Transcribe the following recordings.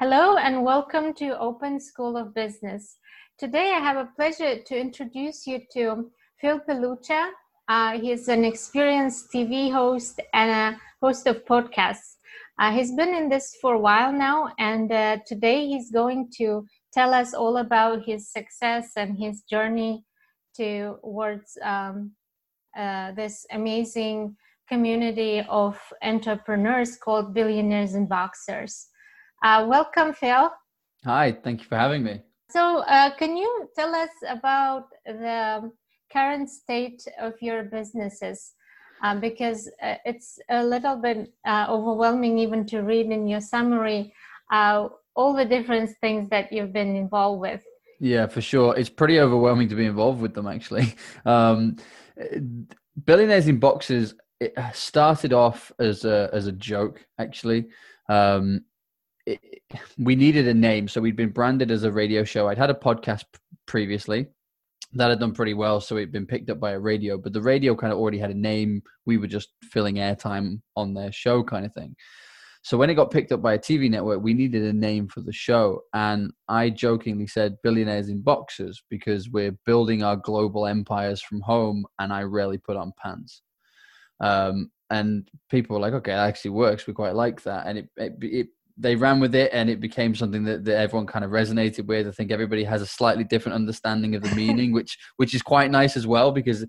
Hello and welcome to Open School of Business. Today I have a pleasure to introduce you to Phil Pelucha. Uh, he's an experienced TV host and a host of podcasts. Uh, he's been in this for a while now, and uh, today he's going to tell us all about his success and his journey towards um, uh, this amazing community of entrepreneurs called Billionaires and Boxers. Uh, welcome, Phil. Hi, thank you for having me. So, uh, can you tell us about the current state of your businesses? Um, because uh, it's a little bit uh, overwhelming even to read in your summary uh, all the different things that you've been involved with. Yeah, for sure. It's pretty overwhelming to be involved with them, actually. Um, Billionaires in Boxers it started off as a as a joke, actually. Um, it, we needed a name, so we'd been branded as a radio show. I'd had a podcast previously that had done pretty well, so it'd been picked up by a radio. But the radio kind of already had a name. We were just filling airtime on their show, kind of thing. So when it got picked up by a TV network, we needed a name for the show, and I jokingly said "Billionaires in Boxers" because we're building our global empires from home, and I rarely put on pants. Um, and people were like, "Okay, that actually works. We quite like that," and it, it, it they ran with it and it became something that, that everyone kind of resonated with. I think everybody has a slightly different understanding of the meaning, which which is quite nice as well because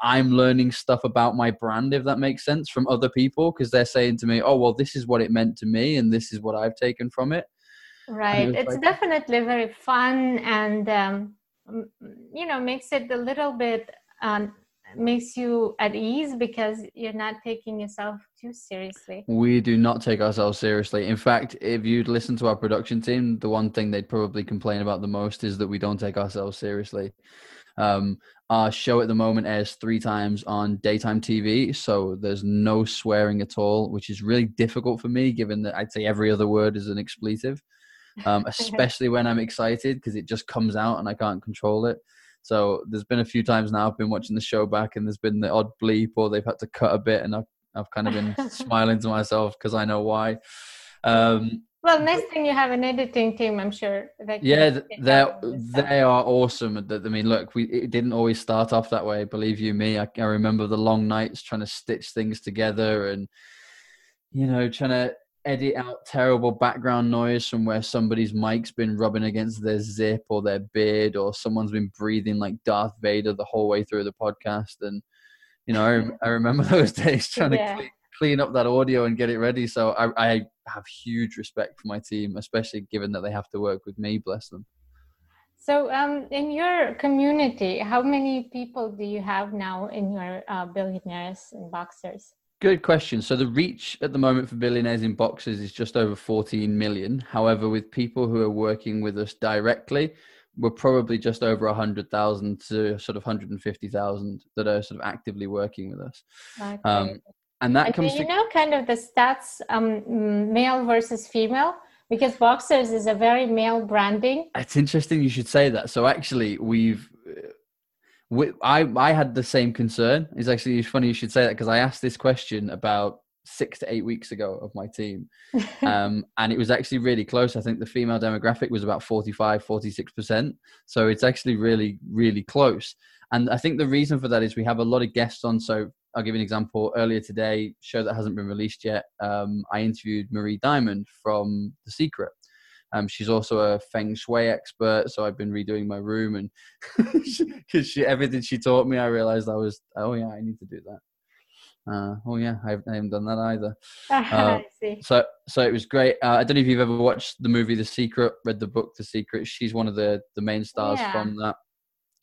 I'm learning stuff about my brand, if that makes sense, from other people because they're saying to me, "Oh, well, this is what it meant to me, and this is what I've taken from it." Right. It it's like, definitely very fun, and um, you know, makes it a little bit um, makes you at ease because you're not taking yourself too seriously. We do not take ourselves seriously. In fact, if you'd listen to our production team, the one thing they'd probably complain about the most is that we don't take ourselves seriously. Um, our show at the moment airs three times on daytime TV, so there's no swearing at all, which is really difficult for me, given that I'd say every other word is an expletive, um, especially when I'm excited because it just comes out and I can't control it. So there's been a few times now I've been watching the show back and there's been the odd bleep or they've had to cut a bit and I've, I've kind of been smiling to myself because I know why. Um, well, next thing you have an editing team, I'm sure. yeah, they they are awesome. I mean, look, we it didn't always start off that way. Believe you me, I, I remember the long nights trying to stitch things together and you know trying to edit out terrible background noise from where somebody's mic's been rubbing against their zip or their beard or someone's been breathing like Darth Vader the whole way through the podcast. And, you know, I, I remember those days trying yeah. to clean, clean, up that audio and get it ready. So I, I have huge respect for my team, especially given that they have to work with me, bless them. So, um, in your community, how many people do you have now in your uh, billionaires and boxers? Good question. So the reach at the moment for billionaires in boxers is just over 14 million. However, with people who are working with us directly, we're probably just over 100,000 to sort of 150,000 that are sort of actively working with us. Um, and that comes you to know kind of the stats um, male versus female because boxers is a very male branding it's interesting you should say that so actually we've I I had the same concern. It's actually funny you should say that because I asked this question about six to eight weeks ago of my team, um, and it was actually really close. I think the female demographic was about 45, 46 percent. So it's actually really really close. And I think the reason for that is we have a lot of guests on. So I'll give you an example. Earlier today, show that hasn't been released yet. Um, I interviewed Marie Diamond from The Secret um, she's also a feng shui expert, so I've been redoing my room, and because she, everything she taught me, I realized I was, oh yeah, I need to do that. Uh, oh yeah, I haven't, done that either. Uh, so so it was great. Uh, I don't know if you've ever watched the movie The Secret, read the book The Secret. She's one of the the main stars yeah. from that.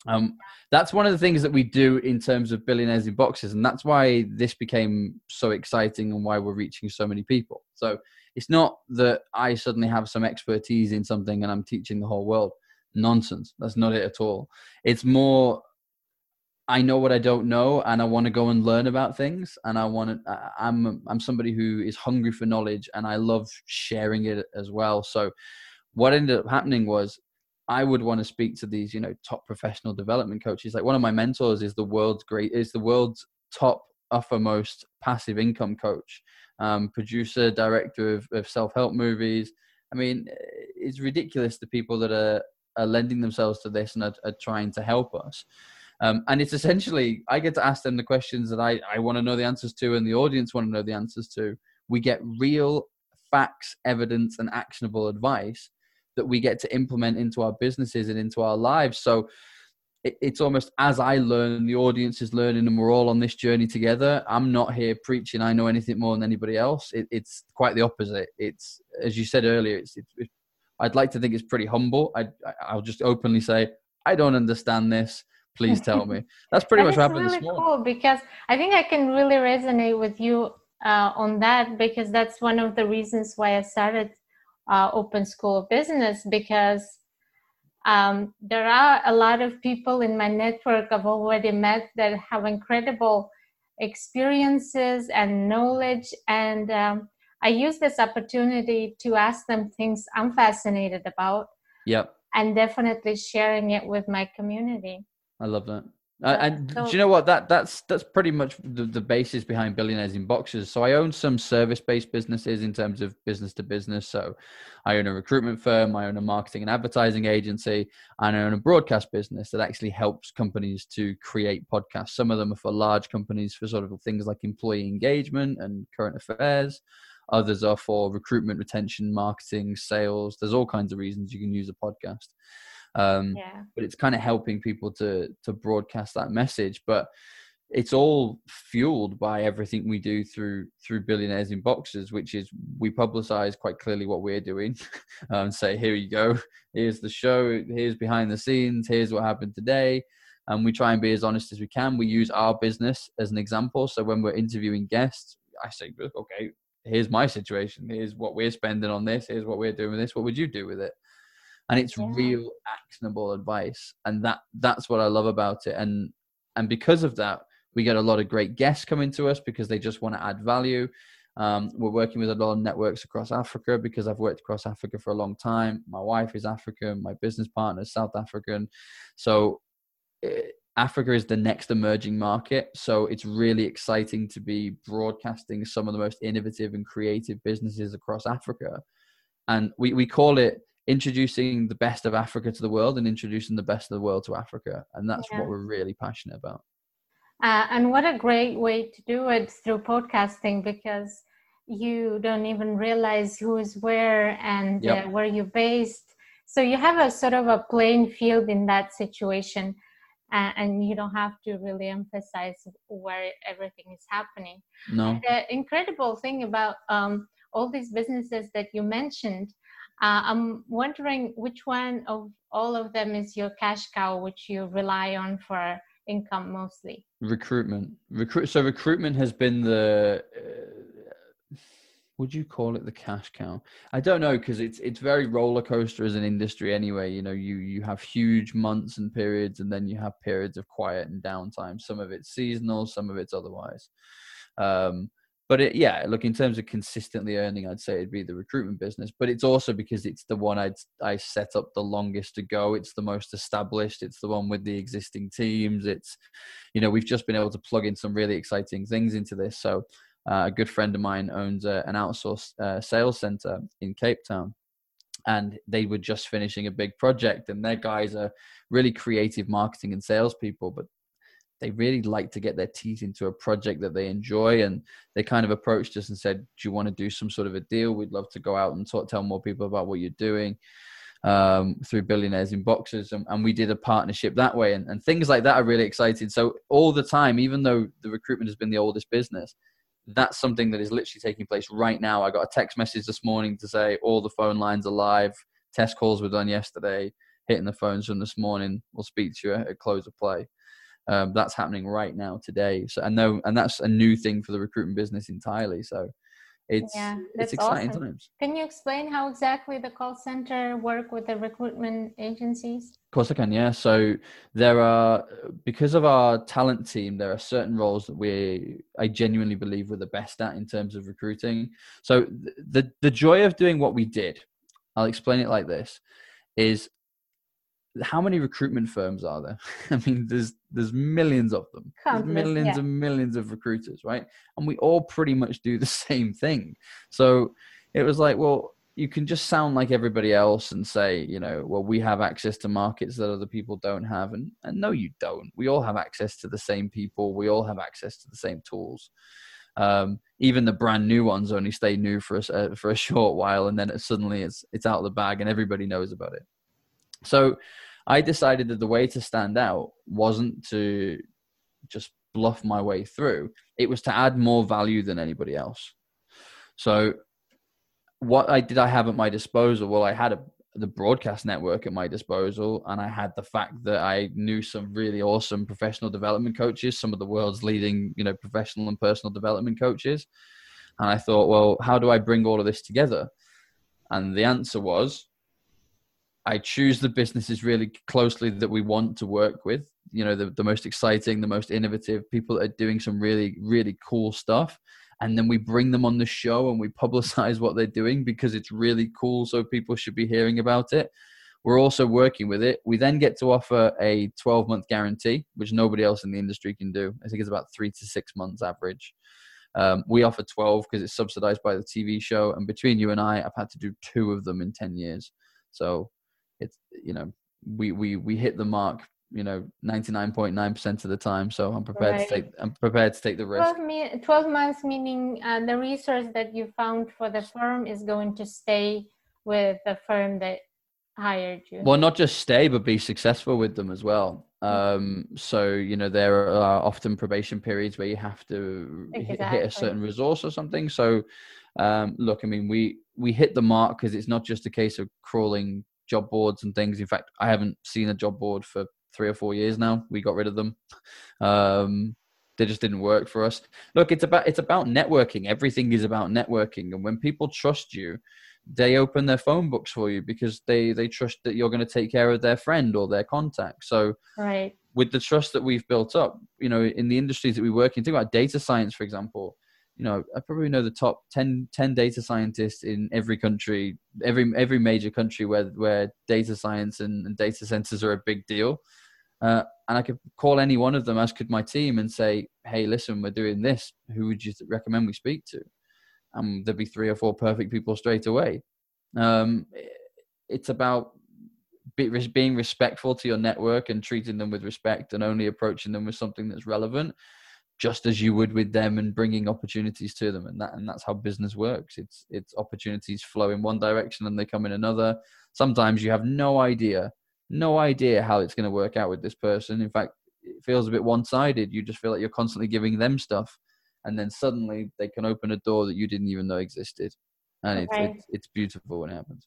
Um, that's one of the things that we do in terms of billionaires in boxers, and that's why this became so exciting and why we're reaching so many people. So it's not that I suddenly have some expertise in something and I'm teaching the whole world. Nonsense. That's not it at all. It's more I know what I don't know and I want to go and learn about things and I want to I'm I'm somebody who is hungry for knowledge and I love sharing it as well. So what ended up happening was I would want to speak to these, you know, top professional development coaches. Like one of my mentors is the world's great is the world's top uppermost passive income coach um, producer, director of, of self help movies. I mean, it's ridiculous the people that are, are lending themselves to this and are, are trying to help us. Um, and it's essentially, I get to ask them the questions that I, I want to know the answers to, and the audience want to know the answers to. We get real facts, evidence, and actionable advice that we get to implement into our businesses and into our lives. So it, it's almost as I learn, the audience is learning, and we're all on this journey together. I'm not here preaching I know anything more than anybody else. It, it's quite the opposite. It's as you said earlier. It's, it's, I'd like to think it's pretty humble. I, I'll just openly say I don't understand this please tell me. That's pretty much what happened really this morning. cool because I think I can really resonate with you uh, on that because that's one of the reasons why I started uh, Open School of Business because um, there are a lot of people in my network I've already met that have incredible experiences and knowledge and um, I use this opportunity to ask them things I'm fascinated about. Yep. And definitely sharing it with my community. I love that. Uh, and so, do you know what? That that's that's pretty much the, the basis behind billionaires in boxers. So i own some service-based businesses in terms of business to business. So i own a recruitment firm i own a marketing and advertising agency and i own a broadcast business that actually helps companies to create podcasts. Some of them are for large companies for sort of things like employee engagement and current affairs. Others are for recruitment retention marketing sales. There's all kinds of reasons you can use a podcast um, yeah. but it's kind of helping people to to broadcast that message but it's all fueled by everything we do through through billionaires in boxers which is we publicize quite clearly what we're doing and um, say here you go. Here's the show. Here's behind the scenes. Here's what happened today. And we try and be as honest as we can. We use our business as an example. So when we're interviewing guests i say okay here's my situation. Here's what we're spending on this. Here's what we're doing with this. What would you do with it and it's yeah. real actionable advice and that that's what i love about it and and because of that we get a lot of great guests coming to us because they just want to add value um, we're working with a lot of networks across africa because i've worked across africa for a long time my wife is african my business partner is south african so it, eh, Africa is the next emerging market. So it's really exciting to be broadcasting some of the most innovative and creative businesses across Africa. And we, we call it introducing the best of Africa to the world and introducing the best of the world to Africa. And that's yeah. what we're really passionate about. Uh, and what a great way to do it through podcasting because you don't even realize who is where and yep. uh, where you're based. So you have a sort of a playing field in that situation. Uh, and you don't have to really emphasize where everything is happening. No. The incredible thing about um, all these businesses that you mentioned uh, I'm wondering which one of all of them is your cash cow, which you rely on for income mostly. Recruitment, recruit. So recruitment has been the. Uh, would you call it the cash cow? I don't know because it's it's very roller coaster as an industry anyway. You know, you you have huge months and periods, and then you have periods of quiet and downtime. Some of it's seasonal, some of it's otherwise. Um, but it, yeah, look in terms of consistently earning, I'd say it'd be the recruitment business. But it's also because it's the one I'd I set up the longest to go. It's the most established. It's the one with the existing teams. It's, you know, we've just been able to plug in some really exciting things into this. So uh, a good friend of mine owns a, an outsourced uh, sales center in Cape Town, and they were just finishing a big project. And their guys are really creative marketing and salespeople, but they really like to get their teeth into a project that they enjoy and they kind of approached us and said do you want to do some sort of a deal? We'd love to go out and talk, tell more people about what you're doing um, through billionaires in boxers and, and, we did a partnership that way and, and things like that are really exciting. So all the time even though the recruitment has been the oldest business that's something that is literally taking place right now. I got a text message this morning to say all the phone lines are live. Test calls were done yesterday. Hitting the phones from this morning. We'll speak to you at close of play um, that's happening right now today. So I know, and that's a new thing for the recruitment business entirely. So it's yeah, it's exciting awesome. times. Can you explain how exactly the call center work with the recruitment agencies? Of course I can. Yeah. So there are because of our talent team, there are certain roles that we I genuinely believe we're the best at in terms of recruiting. So the the joy of doing what we did, I'll explain it like this, is how many recruitment firms are there? I mean, there's there's millions of them. There's millions yeah. and millions of recruiters, right? And we all pretty much do the same thing. So it was like, well, you can just sound like everybody else and say, you know, well, we have access to markets that other people don't have. And, and no, you don't. We all have access to the same people. We all have access to the same tools. Um, even the brand new ones only stay new for a, uh, for a short while, and then it, suddenly it's it's out of the bag, and everybody knows about it. So, I decided that the way to stand out wasn't to just bluff my way through; it was to add more value than anybody else. So what I did I have at my disposal? Well, I had a, the broadcast network at my disposal, and I had the fact that I knew some really awesome professional development coaches, some of the world's leading, you know, professional and personal development coaches. And I thought, well, how do I bring all of this together? And the answer was, I choose the businesses really closely that we want to work with. You know, the, the most exciting, the most innovative people that are doing some really, really cool stuff. And then we bring them on the show and we publicize what they're doing because it's really cool so people should be hearing about it. We're also working with it. We then get to offer a 12 month guarantee which nobody else in the industry can do. I think it's about three to six months average. Um, we offer 12 because it's subsidized by the tv show. And between you and i i've had to do two of them in 10 years. So it's you know we we we hit the mark you know 99.9% of the time. So i'm prepared right. to take i'm prepared to take the risk. 12, me- 12 months meaning uh, the resource that you found for the firm is going to stay with the firm that hired you. Well not just stay but be successful with them as well. Um, so you know there are often probation periods where you have to exactly. hit a certain resource or something. So um, look i mean we we hit the mark because it's not just a case of crawling job boards and things in fact i haven't seen a job board for three or four years now. We got rid of them. Um, they just didn't work for us. Look, it's about it's about networking. Everything is about networking, and when people trust you, they open their phone books for you because they they trust that you're going to take care of their friend or their contact. So, right. with the trust that we've built up, you know, in the industries that we work in, think about data science, for example. You know, I probably know the top 10, 10 data scientists in every country, every every major country where where data science and, and data centers are a big deal uh, and I could call any one of them, as could my team, and say, "Hey, listen, we're doing this. Who would you recommend we speak to?" And there'd be three or four perfect people straight away. Um, it's about being respectful to your network and treating them with respect, and only approaching them with something that's relevant, just as you would with them, and bringing opportunities to them. And that and that's how business works. It's it's opportunities flow in one direction and they come in another. Sometimes you have no idea no idea how it's going to work out with this person. In fact, it feels a bit one sided. You just feel like you're constantly giving them stuff, and then suddenly they can open a door that you didn't even know existed. And okay. it's, it's, it's, beautiful when it happens.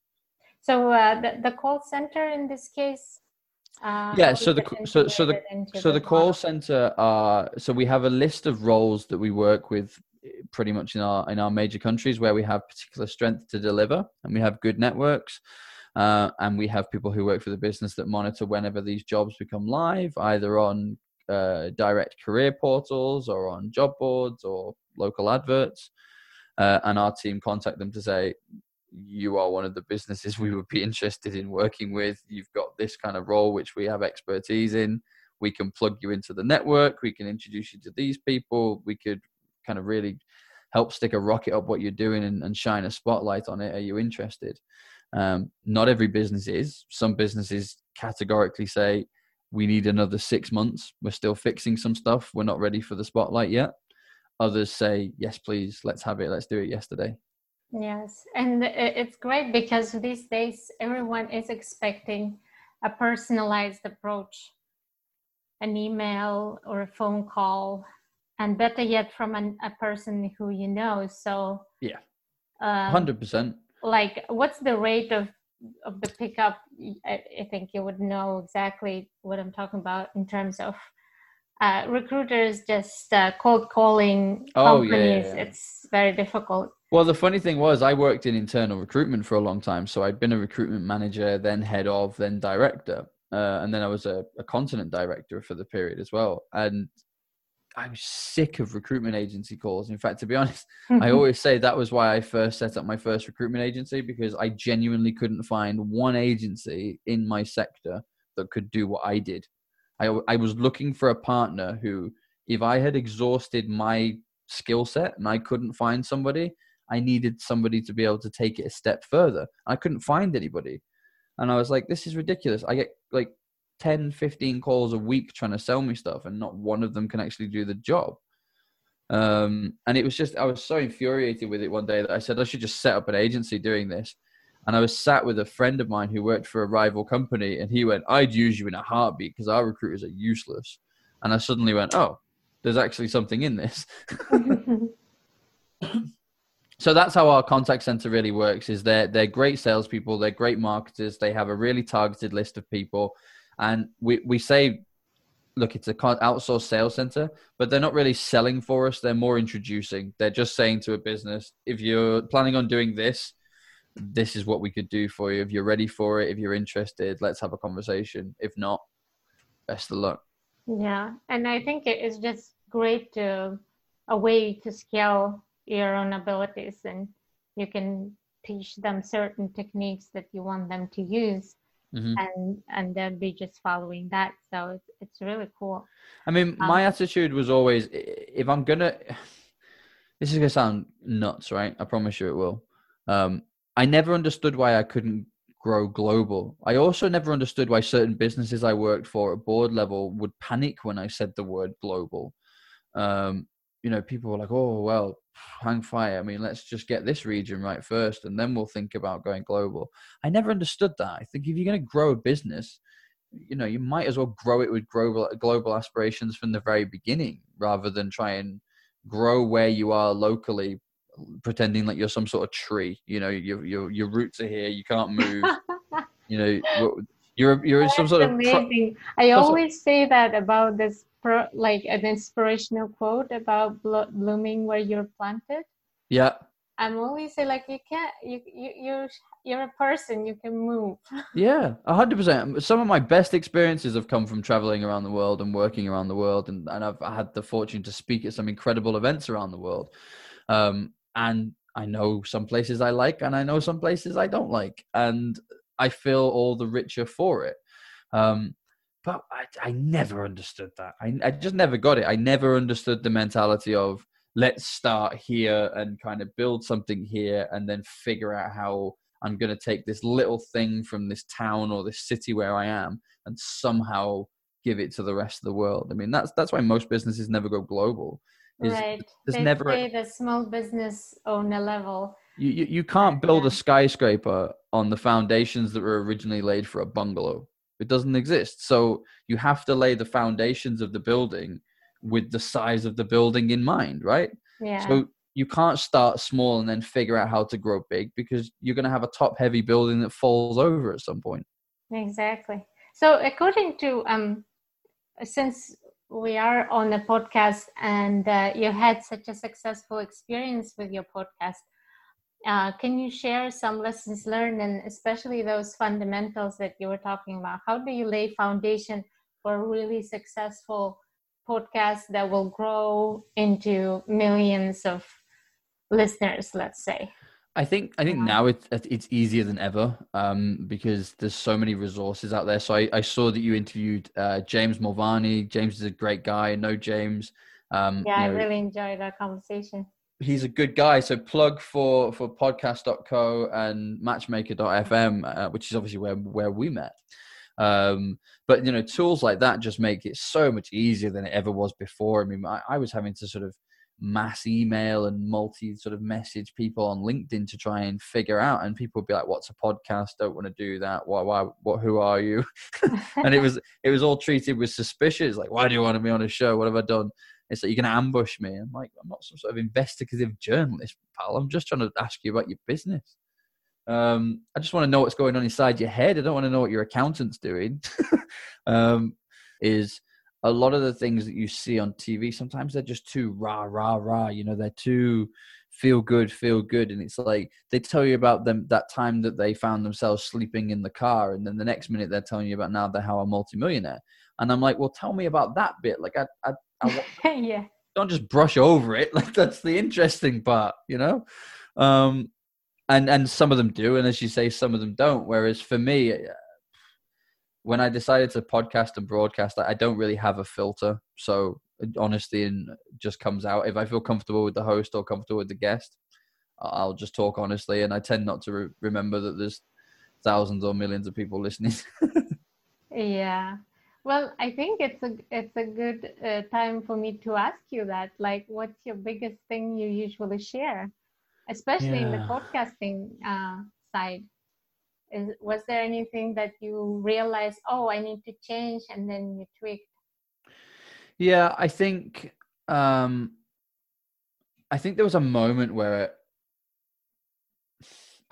So uh, the, the call center in this case. Uh, yeah, so the so so the so the, the call center. Uh, so we have a list of roles that we work with eh, pretty much in our in our major countries where we have particular strength to deliver, and we have good networks. Uh, and we have people who work for the business that monitor whenever these jobs become live, either on uh, direct career portals or on job boards or local adverts. Uh, and our team contact them to say, you are one of the businesses we would be interested in working with. You've got this kind of role, which we have expertise in. We can plug you into the network. We can introduce you to these people. We could kind of really help stick a rocket up what you're doing and, and shine a spotlight on it. Are you interested? Um, not every business is. Some businesses categorically say, we need another six months. We're still fixing some stuff. We're not ready for the spotlight yet. Others say, yes, please, let's have it. Let's do it yesterday. Yes. And it's great because these days everyone is expecting a personalized approach an email or a phone call, and better yet, from an, a person who you know. So, yeah, um, 100% like what's the rate of of the pickup I, I, think you would know exactly what i'm talking about in terms of uh, recruiters just uh, cold calling oh, companies yeah, yeah. it's very difficult well the funny thing was i worked in internal recruitment for a long time so i'd been a recruitment manager then head of then director uh, and then i was a, a continent director for the period as well and I'm sick of recruitment agency calls. In fact, to be honest, I always say that was why I first set up my first recruitment agency because I genuinely couldn't find one agency in my sector that could do what I did. I, I was looking for a partner who, if I had exhausted my skill set and I couldn't find somebody, I needed somebody to be able to take it a step further. I couldn't find anybody. And I was like, this is ridiculous. I get like 10, 15 calls a week trying to sell me stuff, and not one of them can actually do the job. Um, and it was just, I was so infuriated with it one day that I said, I should just set up an agency doing this. And I was sat with a friend of mine who worked for a rival company, and he went, I'd use you in a heartbeat because our recruiters are useless. And I suddenly went, oh, there's actually something in this. so that's how our contact center really works is they're, they're great salespeople, they're great marketers, they have a really targeted list of people. And we, we say look, it's a outsourced sales center, but they're not really selling for us. They're more introducing. They're just saying to a business, if you're planning on doing this, this is what we could do for you. If you're ready for it, if you're interested, let's have a conversation. If not, best of luck. Yeah, and I think it is just great to a way to scale your own abilities, and you can teach them certain techniques that you want them to use mm-hmm. and and then be just following that. So it's it's really cool. I mean, um, my attitude was always if I'm gonna. This is gonna sound nuts, right? I promise you it will. Um, I never understood why I couldn't grow global. I also never understood why certain businesses I worked for at board level would panic when I said the word global. Um, you know, people were like, "Oh, well, hang fire. I mean, let's just get this region right first, and then we'll think about going global." I never understood that. I think if you're going to grow a business, you know, you might as well grow it with global global aspirations from the very beginning, rather than try and grow where you are locally, pretending like you're some sort of tree. You know, your your your roots are here. You can't move. you know, you're you're some sort amazing. of. Amazing. I always say that about this pro, like an inspirational quote about blo- blooming where you're planted. Yeah. I'm always say like you can't you you you're you're a person you can move. yeah, hundred percent. Some of my best experiences have come from traveling around the world and working around the world, and and I've had the fortune to speak at some incredible events around the world. Um, and I know some places I like, and I know some places I don't like, and I feel all the richer for it. Um, but I, I never understood that. I, I just never got it. I never understood the mentality of let's start here and kind of build something here and then figure out how I'm going to take this little thing from this town or this city where I am and somehow give it to the rest of the world. I mean, that's that's why most businesses never go global. right. There's they never say the small business owner level. You, you, you can't build yeah. a skyscraper on the foundations that were originally laid for a bungalow. It doesn't exist. So you have to lay the foundations of the building with the size of the building in mind, right? Yeah. So you can't start small and then figure out how to grow big because you're going to have a top heavy building that falls over at some point. Exactly. So according to um since we are on a podcast and uh, you had such a successful experience with your podcast uh, can you share some lessons learned and especially those fundamentals that you were talking about? How do you lay foundation for a really successful podcast that will grow into millions of listeners, let's say? I think I think now it's it's easier than ever um, because there's so many resources out there. So I, I saw that you interviewed uh, James Mulvany. James is a great guy. I know James. Um, yeah, you know, I really enjoyed that conversation he's a good guy. So plug for for podcast.co and matchmaker.fm, uh, which is obviously where where we met. Um, but you know, tools like that just make it so much easier than it ever was before. I mean, I, I was having to sort of mass email and multi sort of message people on LinkedIn to try and figure out. And people would be like, "What's a podcast? Don't want to do that. Why? Why? What? Who are you?" and it was it was all treated with suspicion. like, "Why do you want to be on a show? What have I done?" It's like you're going to ambush me. I'm like, I'm not some sort of investigative journalist, pal. I'm just trying to ask you about your business. Um, I just want to know what's going on inside your head. I don't want to know what your accountant's doing. um, is a lot of the things that you see on TV, sometimes they're just too rah, rah, rah. You know, they're too feel good, feel good. And it's like they tell you about them that time that they found themselves sleeping in the car. And then the next minute they're telling you about now they're how a multimillionaire. And I'm like, well, tell me about that bit. Like, I, I, yeah. Don't just brush over it. Like that's the interesting part, you know. Um, and and some of them do, and as you say, some of them don't. Whereas for me, uh, when I decided to podcast and broadcast, I don't really have a filter. So honesty and just comes out. If I feel comfortable with the host or comfortable with the guest, I'll just talk honestly, and I tend not to re- remember that there's thousands or millions of people listening. yeah. Well, I think it's a it's a good uh, time for me to ask you that. Like, what's your biggest thing you usually share, especially yeah. in the podcasting uh, side? Is was there anything that you realized? Oh, I need to change, and then you tweaked. Yeah, I think um, I think there was a moment where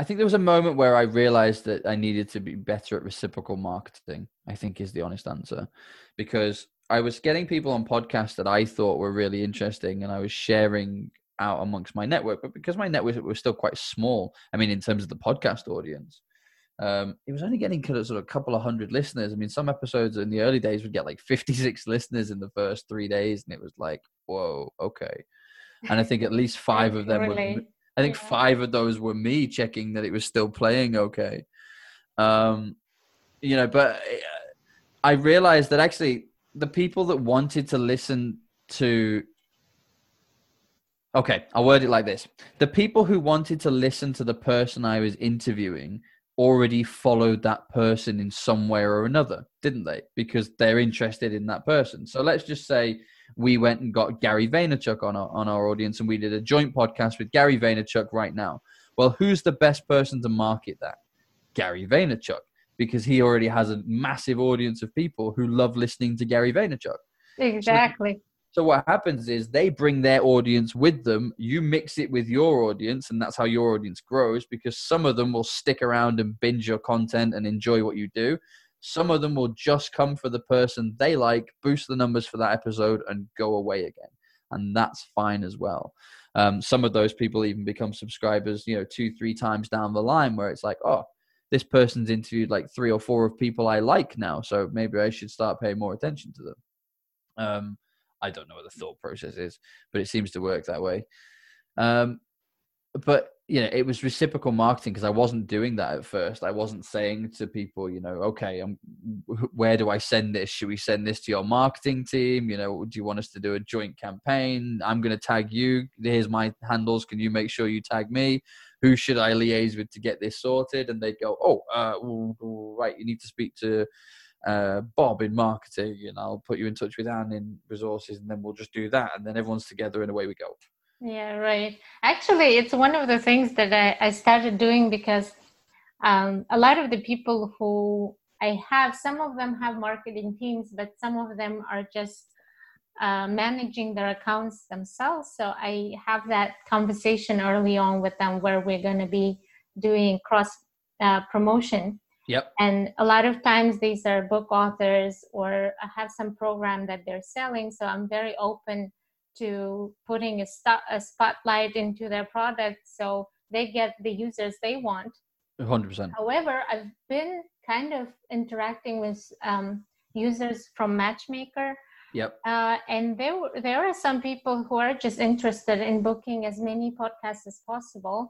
I think there was a moment where I realized that I needed to be better at reciprocal marketing. I think is the honest answer, because I was getting people on podcasts that I thought were really interesting, and I was sharing out amongst my network. But because my network was still quite small, I mean, in terms of the podcast audience, um, it was only getting sort of a couple of hundred listeners. I mean, some episodes in the early days would get like 56 listeners in the first three days, and it was like, whoa, okay. And I think at least five of them were I think yeah. five of those were me checking that it was still playing okay. Um, you know, but uh, I realized that actually the people that wanted to listen to Okay, I'll word it like this. The people who wanted to listen to the person I was interviewing already followed that person in some way or another, didn't they? Because they're interested in that person. So let's just say we went and got Gary Vaynerchuk on our, on our audience and we did a joint podcast with Gary Vaynerchuk right now. Well, who's the best person to market that? Gary Vaynerchuk, because he already has a massive audience of people who love listening to Gary Vaynerchuk. Exactly. So, so what happens is they bring their audience with them. You mix it with your audience, and that's how your audience grows. Because some of them will stick around and binge your content and enjoy what you do. Some of them will just come for the person they like, boost the numbers for that episode, and go away again. And that's fine as well. Um, some of those people even become subscribers, you know, two, three times down the line, where it's like, oh, this person's interviewed like three or four of people I like now, so maybe I should start paying more attention to them. Um, I don't know what the thought process is, but it seems to work that way. Um, but you know, it was reciprocal marketing because I wasn't doing that at first. I wasn't saying to people, you know, okay, I'm, where do I send this? Should we send this to your marketing team? You know, do you want us to do a joint campaign? I'm going to tag you. Here's my handles. Can you make sure you tag me? Who should I liaise with to get this sorted? And they go, oh, uh, right, you need to speak to uh, Bob in marketing, and I'll put you in touch with Anne in resources, and then we'll just do that, and then everyone's together, and away we go. Yeah, right. Actually, it's one of the things that I, I started doing because um, a lot of the people who I have, some of them have marketing teams, but some of them are just uh, managing their accounts themselves. So I have that conversation early on with them where we're going to be doing cross uh, promotion. Yep. And a lot of times these are book authors or I have some program that they're selling. So I'm very open to putting a, st- a spotlight into their product so they get the users they want 100% however i've been kind of interacting with um, users from matchmaker Yep. Uh, and there, there are some people who are just interested in booking as many podcasts as possible.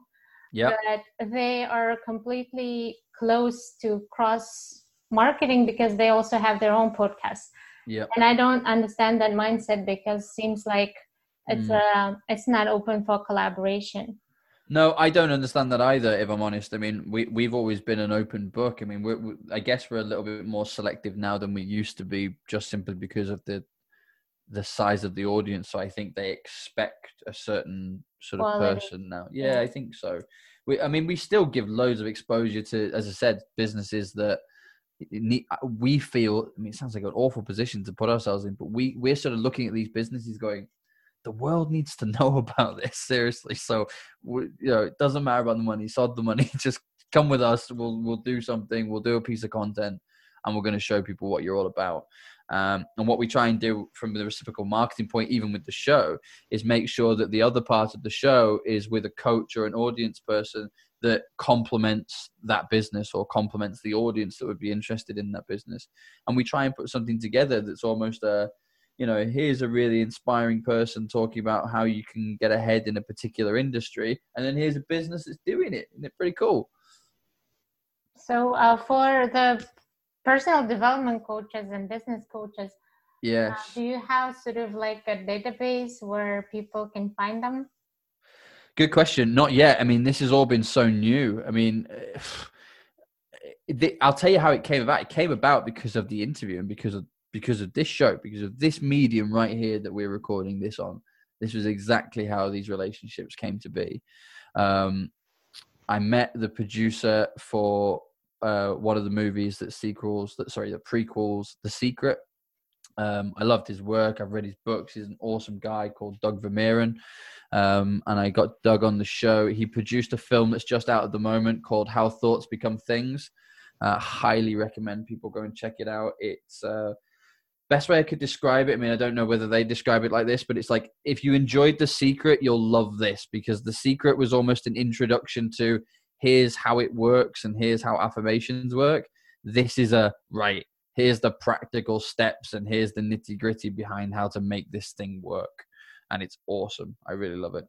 Yep. But they are completely close to cross marketing because they also have their own podcasts. Yeah. And I don't understand that mindset because seems like it's mm. uh it's not open for collaboration. No, I don't understand that either. If I'm honest, I mean, we we've always been an open book. I mean, we're, we, I guess we're a little bit more selective now than we used to be, just simply because of the the size of the audience. So I think they expect a certain sort of Quality. person now. Yeah, I think so. We, I mean, we still give loads of exposure to, as I said, businesses that we feel i mean it sounds like an awful position to put ourselves in but we we're sort of looking at these businesses going the world needs to know about this seriously. So we, you know it doesn't matter about the money sod the money just come with us we'll we'll do something we'll do a piece of content and we're going to show people what you're all about. Um, and what we try and do from the reciprocal marketing point, even with the show, is make sure that the other part of the show is with a coach or an audience person that complements that business or complements the audience that would be interested in that business. And we try and put something together that's almost a, you know, here's a really inspiring person talking about how you can get ahead in a particular industry, and then here's a business that's doing it. Isn't it pretty cool? So uh, for the personal development coaches and business coaches, yes, uh, do you have sort of like a database where people can find them? Good question. Not yet. I mean, this has all been so new. I mean, I'll tell you how it came about. It came about because of the interview and because of because of this show, because of this medium right here that we're recording this on. This was exactly how these relationships came to be. Um, I met the producer for uh, one of the movies that sequels, that sorry, the prequels, The Secret. Um, I loved his work. I've read his books. He's an awesome guy called Doug Vermeeren. Um, and I got Doug on the show. He produced a film that's just out at the moment called How Thoughts Become Things. Uh, highly recommend people go and check it out. It's uh, best way I could describe it. I mean, I don't know whether they describe it like this, but it's like if you enjoyed The Secret, you'll love this because The Secret was almost an introduction to here's how it works and here's how affirmations work. This is a right. Here's the practical steps and here's the nitty gritty behind how to make this thing work. And it's awesome. I really love it.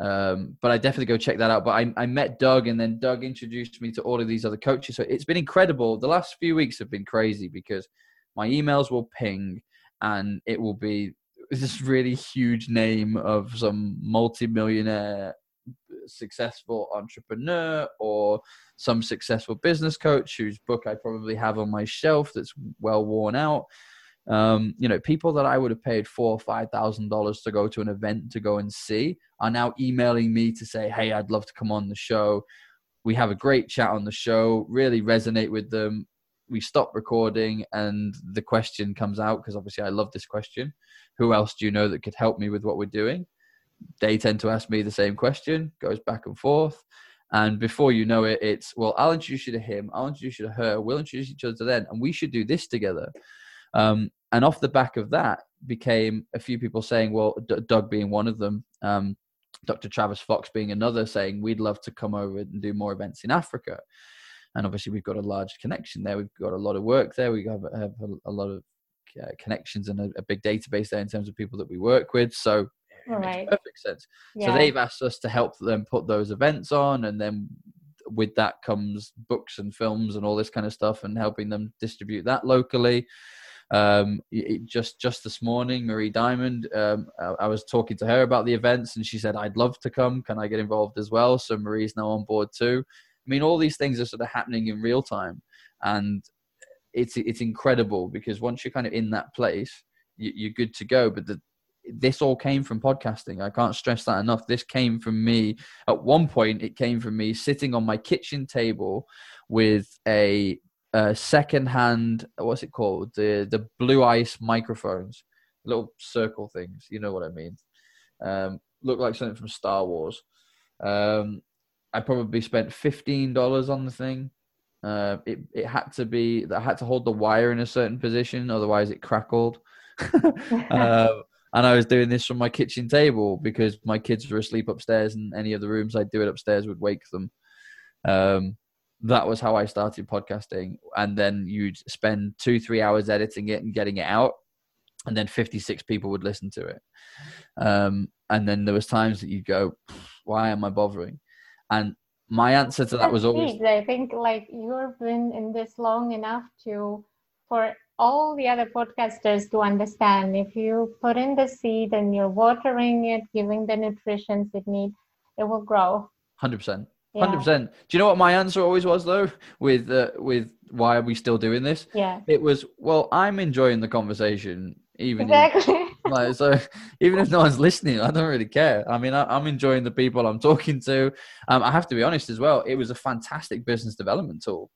Um, but I definitely go check that out. But I, I met Doug, and then Doug introduced me to all of these other coaches. So it's been incredible. The last few weeks have been crazy because my emails will ping, and it will be this really huge name of some multi-millionaire successful entrepreneur or some successful business coach whose book I probably have on my shelf that's well worn out um, you know, people that I would have paid four or five thousand dollars to go to an event to go and see are now emailing me to say, "Hey, I'd love to come on the show." We have a great chat on the show. Really resonate with them. We stop recording, and the question comes out because obviously I love this question. Who else do you know that could help me with what we're doing? They tend to ask me the same question. Goes back and forth. And before you know it, it's, well, I'll introduce you to him. I'll introduce you to her. We'll introduce each other to them. And we should do this together. Um, and off the back of that became a few people saying, well, D- Doug being one of them, um, Dr. Travis Fox being another, saying we'd love to come over and do more events in Africa. And obviously, we've got a large connection there. We've got a lot of work there. We have, have a, a, lot of uh, connections and a, a, big database there in terms of people that we work with. So it makes perfect sense. Yeah. So they've asked us to help them put those events on, and then with that comes books and films and all this kind of stuff, and helping them distribute that locally. Um, it, just just this morning, Marie Diamond, um, I, I, was talking to her about the events, and she said, "I'd love to come. Can I get involved as well?" So Marie's now on board too. I mean, all these things are sort of happening in real time, and it's it's incredible because once you're kind of in that place, you, you're good to go. But the, this all came from podcasting. I can't stress that enough. This came from me. At one point, it came from me sitting on my kitchen table with a uh, second-hand. What's it called? The the blue ice microphones, little circle things. You know what I mean? Um, look like something from Star Wars. Um, I probably spent fifteen dollars on the thing. Uh, it it had to be I had to hold the wire in a certain position, otherwise it crackled. uh, and I was doing this from my kitchen table because my kids were asleep upstairs, and any of the rooms I'd do it upstairs would wake them. Um, that was how I started podcasting. And then you'd spend two, three hours editing it and getting it out. And then 56 people would listen to it. Um, and then there was times that you'd go, why am I bothering? And my answer to that was always i think like you've been in this long enough to for all the other podcasters to understand if you put in the seed and you're watering it giving the nutrition it needs it will grow 100% Hundred yeah. percent. Do you know what my answer always was though? With uh, with why are we still doing this? Yeah. It was well, I'm enjoying the conversation, even exactly. If, like so, even if no one's listening, I don't really care. I mean, I, am enjoying the people I'm talking to. Um, I have to be honest as well. It was a fantastic business development tool.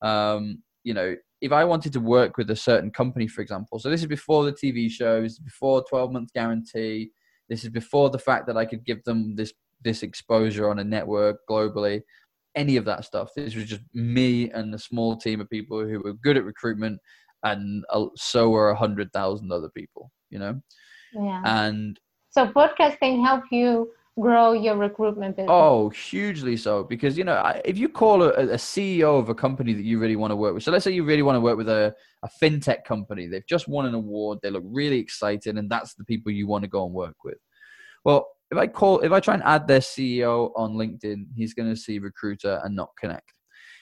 Um, you know, if I wanted to work with a certain company, for example, so this is before the TV shows, before 12 month guarantee. This is before the fact that I could give them this this exposure on a network globally, any of that stuff. This was just me and a small team of people who were good at recruitment, and uh, so were a hundred thousand other people. You know, yeah. And so podcasting helped you grow your recruitment business. Oh, hugely so. Because you know, if you call a, a CEO of a company that you really want to work with, so let's say you really want to work with a, a fintech company, they've just won an award, they look really excited, and that's the people you want to go and work with. Well, if I call, if I try and add their CEO on LinkedIn, he's going to see recruiter and not connect.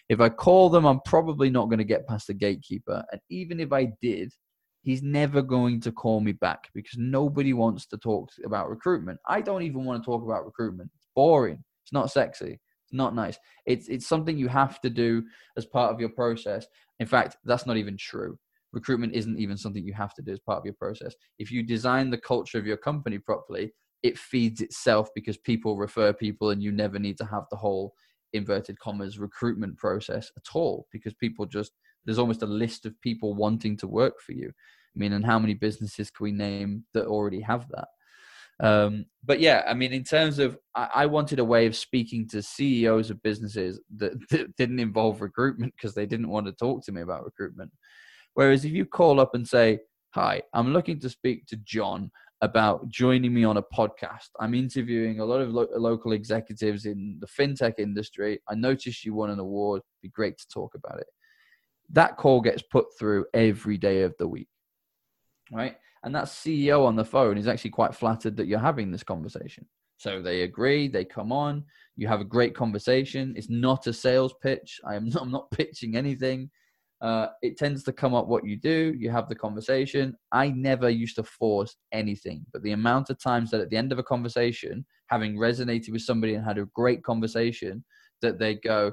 If I call them, I'm probably not going to get past the gatekeeper. And even if I did, he's never going to call me back because nobody wants to talk about recruitment. I don't even want to talk about recruitment. It's boring. It's not sexy. It's not nice. It's it's something you have to do as part of your process. In fact, that's not even true. Recruitment isn't even something you have to do as part of your process. If you design the culture of your company properly, it feeds itself because people refer people and you never need to have the whole inverted commas recruitment process at all because people just there's almost a list of people wanting to work for you. I mean, and how many businesses can we name that already have that? Um, but yeah, I mean, in terms of, I, I, wanted a way of speaking to CEOs of businesses that, that didn't involve recruitment because they didn't want to talk to me about recruitment. Whereas if you call up and say, Hi, I'm looking to speak to John about joining me on a podcast. I'm interviewing a lot of lo- local executives in the fintech industry. I noticed you won an award. It'd be great to talk about it. That call gets put through every day of the week, right? And that CEO on the phone is actually quite flattered that you're having this conversation. So they agree, they come on, you have a great conversation. It's not a sales pitch. I am not, I'm not pitching anything. Uh, it tends to come up what you do. You have the conversation. I never used to force anything, but the amount of times that at the end of a conversation, having resonated with somebody and had a great conversation, that they go,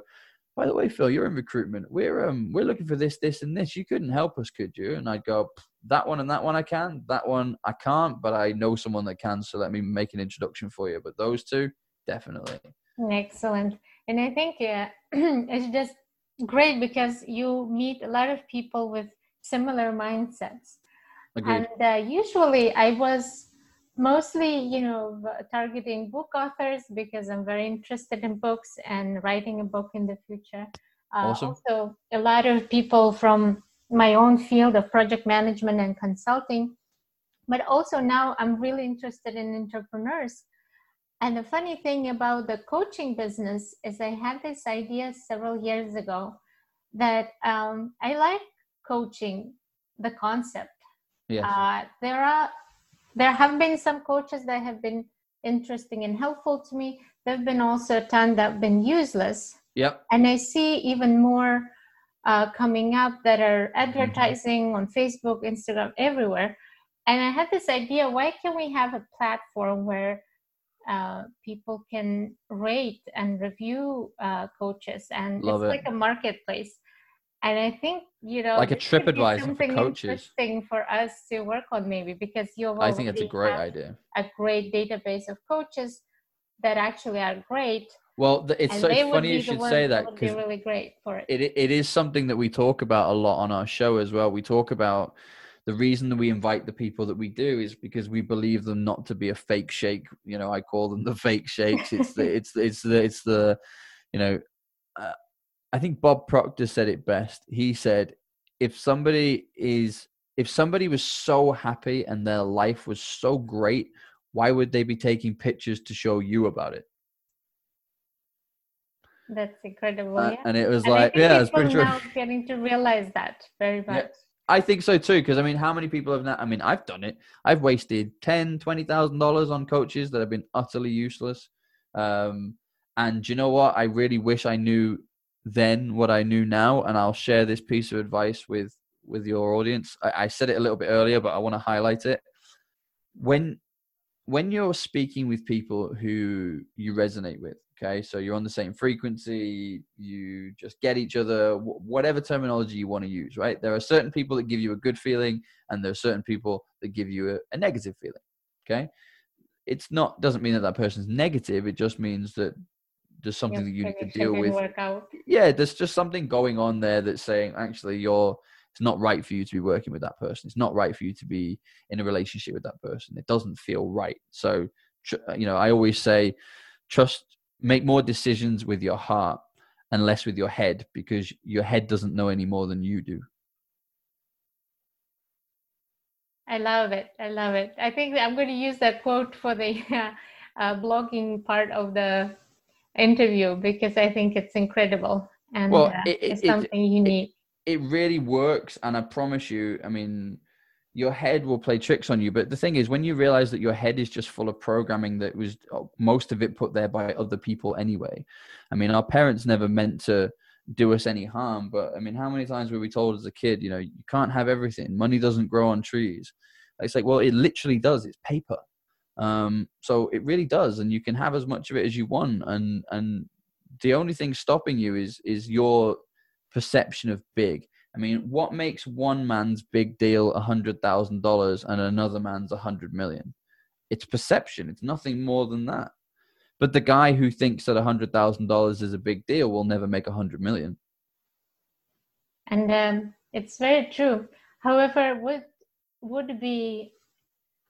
by the way, Phil, you're in recruitment. We're um we're looking for this, this, and this. You couldn't help us, could you? And I'd go, that one and that one I can. That one I can't, but I know someone that can. So let me make an introduction for you. But those two, definitely. Excellent. And I think yeah, it's just great because you meet a lot of people with similar mindsets. Agreed. And uh, usually I was mostly you know targeting book authors because i'm very interested in books and writing a book in the future uh, awesome. also a lot of people from my own field of project management and consulting but also now i'm really interested in entrepreneurs and the funny thing about the coaching business is i had this idea several years ago that um, i like coaching the concept yes. Uh, there are there have been some coaches that have been interesting and helpful to me. There have been also a ton that have been useless. Yep. And I see even more uh, coming up that are advertising mm-hmm. on Facebook, Instagram, everywhere. And I had this idea why can't we have a platform where uh, people can rate and review uh, coaches and Love it's it. like a marketplace and I think you know like a trip advisor for coaches. Interesting for us to work on maybe because you I think it's a great idea. A great database of coaches that actually are great. Well, it's so funny you should say that because really great for it. it. It is something that we talk about a lot on our show as well. We talk about the reason that we invite the people that we do is because we believe them not to be a fake shake. You know, I call them the fake shakes. It's the it's it's the it's the you know. I think Bob Proctor said it best. He said, if somebody is if somebody was so happy and their life was so great, why would they be taking pictures to show you about it? That's incredible. Uh, yeah. And it was and like, yeah, it's pretty true. Now getting to realize that very much. Yeah, I think so too. Because I mean, how many people have not? I mean, I've done it. I've wasted ten, twenty thousand dollars on coaches that have been utterly useless. Um, and you know what? I really wish I knew then what I knew now, and I'll share this piece of advice with with your audience. I, I said it a little bit earlier, but I want to highlight it. When when you're speaking with people who you resonate with, okay, so you're on the same frequency, you just get each other, whatever terminology you want to use, right? There are certain people that give you a good feeling, and there are certain people that give you a, a negative feeling, okay? It's not doesn't mean that that person's negative. It just means that there's something that you need to deal with. Yeah, there's just something going on there that's saying actually you're it's not right for you to be working with that person. It's not right for you to be in a relationship with that person. It doesn't feel right. So, you know, I always say, trust, make more decisions with your heart and less with your head because your head doesn't know any more than you do. I love it. I love it. I think I'm going to use that quote for the uh, uh, blogging part of the interview because I think it's incredible and well, uh, it, it's something it, unique. It, it really works, and I promise you, I mean, your head will play tricks on you. But the thing is, when you realize that your head is just full of programming that was oh, most of it put there by other people anyway. I mean, our parents never meant to do us any harm, but I mean, how many times were we told as a kid, you know, you can't have everything. Money doesn't grow on trees. It's like, well, it literally does. It's paper. Um, so it really does, and you can have as much of it as you want, and and the only thing stopping you is is your perception of big. I mean, what makes one man's big deal a hundred thousand dollars and another man's a hundred million? It's perception. It's nothing more than that. But the guy who thinks that a hundred thousand dollars is a big deal will never make a hundred million. And um, it's very true. However, what would be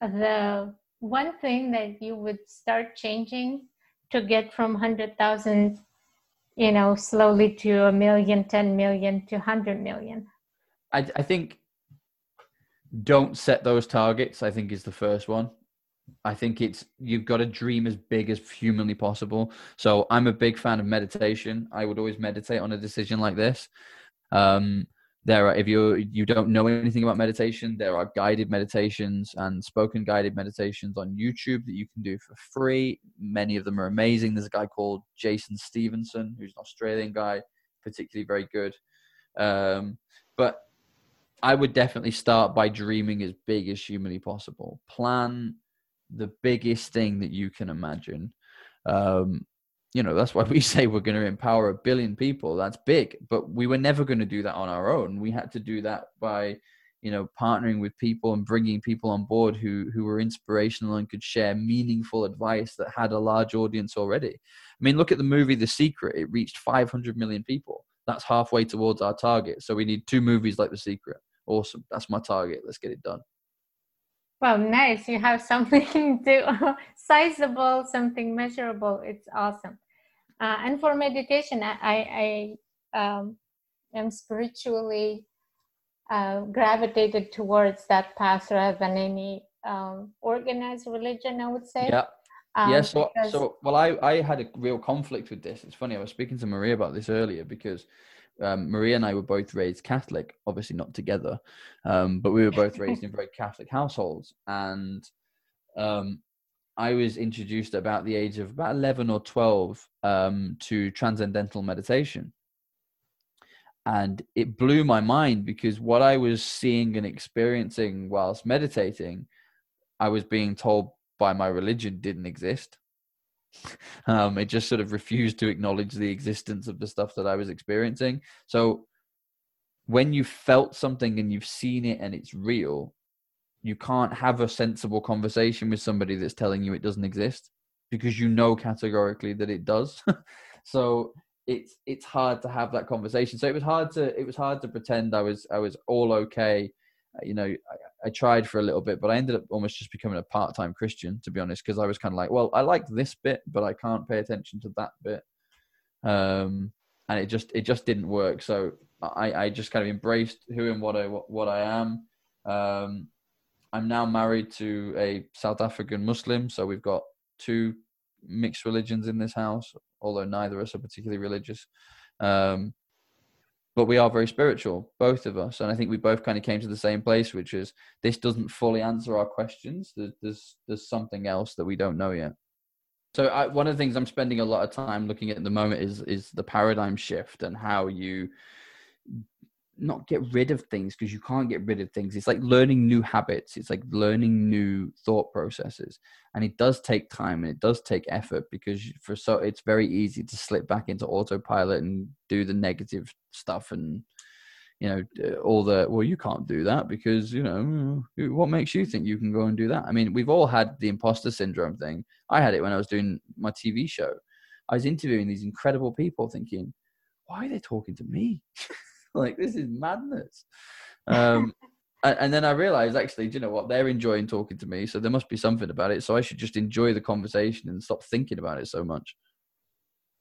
the one thing that you would start changing to get from 100,000, you know, slowly to a million, 10 million to 100 million? I, I think don't set those targets, I think is the first one. I think it's you've got to dream as big as humanly possible. So I'm a big fan of meditation. I would always meditate on a decision like this. Um, there are if you you don't know anything about meditation there are guided meditations and spoken guided meditations on youtube that you can do for free. Many of them are amazing. There's a guy called jason stephenson who's an australian guy particularly very good. Um, but i would definitely start by dreaming as big as humanly possible. Plan the biggest thing that you can imagine. Um, you know that's why we say we're going to empower a billion people. That's big. But we were never going to do that on our own. We had to do that by you know partnering with people and bringing people on board who who were inspirational and could share meaningful advice that had a large audience already. I mean look at the movie the secret. It reached 500 million people. That's halfway towards our target. So we need two movies like the secret. Awesome. That's my target. Let's get it done well, nice. You have something to sizable, something measurable. It's awesome. Uh, and for meditation, I, I um, am spiritually uh, gravitated towards that path rather than any um, organized religion. I would say. Yeah. Um, yeah. So, because... so well, I I had a real conflict with this. It's funny. I was speaking to Maria about this earlier because um, Maria and I were both raised Catholic, obviously not together, um, but we were both raised in very Catholic households. And um, I was introduced about the age of about 11 or 12 um, to transcendental meditation. And it blew my mind because what I was seeing and experiencing whilst meditating, I was being told by my religion didn't exist. Um, it just sort of refused to acknowledge the existence of the stuff that I was experiencing. So when you felt something and you've seen it and it's real, you can't have a sensible conversation with somebody that's telling you it doesn't exist because you know categorically that it does. so it's it's hard to have that conversation. So it was hard to it was hard to pretend I was I was all okay you know, I, tried for a little bit, but I ended up almost just becoming a part-time Christian, to be honest, because I was kind of like, well, I like this bit, but I can't pay attention to that bit, um, and it just it just didn't work. So I, I just kind of embraced who and what I what I am. Um, I'm now married to a South African Muslim, so we've got two mixed religions in this house, although neither of us are particularly religious. Um, but we are very spiritual, both of us, and I think we both kind of came to the same place, which is this doesn't fully answer our questions. There's there's, there's something else that we don't know yet. So I, one of the things I'm spending a lot of time looking at at the moment is is the paradigm shift and how you not get rid of things because you can't get rid of things. It's like learning new habits. It's like learning new thought processes, and it does take time and it does take effort because for so it's very easy to slip back into autopilot and do the negative stuff and you know all the well you can't do that because you know what makes you think you can go and do that? I mean we've all had the imposter syndrome thing. I had it when i was doing my tv show. I was interviewing these incredible people thinking why are they talking to me like this is madness. Um, and, and, then I realized actually, do you know what? They're enjoying talking to me, so there must be something about it. So I should just enjoy the conversation and stop thinking about it so much.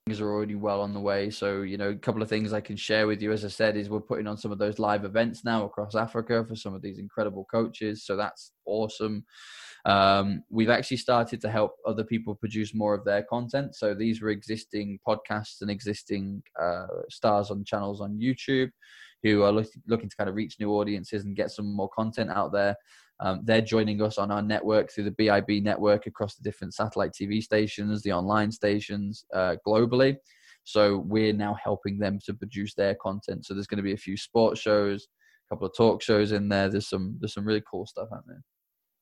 Things are already well on the way. So, you know, a couple of things I can share with you, as I said, is we're putting on some of those live events now across Africa for some of these incredible coaches. So that's awesome. Um, we've actually started to help other people produce more of their content. So these were existing podcasts and existing uh, stars on channels on YouTube who are look, looking to kind of reach new audiences and get some more content out there. Um, they're joining us on our network through the BIB network across the different satellite TV stations, the online stations uh, globally. So we're now helping them to produce their content. So there's going to be a few sports shows, a couple of talk shows in there. There's some there's some really cool stuff happening.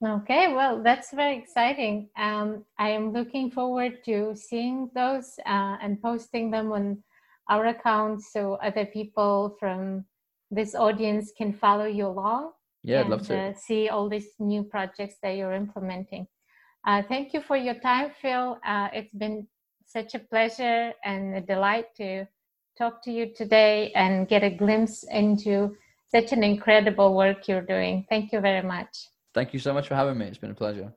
Okay, well, that's very exciting. Um, I am looking forward to seeing those uh, and posting them on our account so other people from this audience can follow you along. Yeah, and, I'd love to. Uh, see all these new projects that you're implementing. Uh, thank you for your time, Phil. Uh, it's been such a pleasure and a delight to talk to you today and get a glimpse into such an incredible work you're doing. Thank you very much. Thank you so much for having me. It's been a pleasure.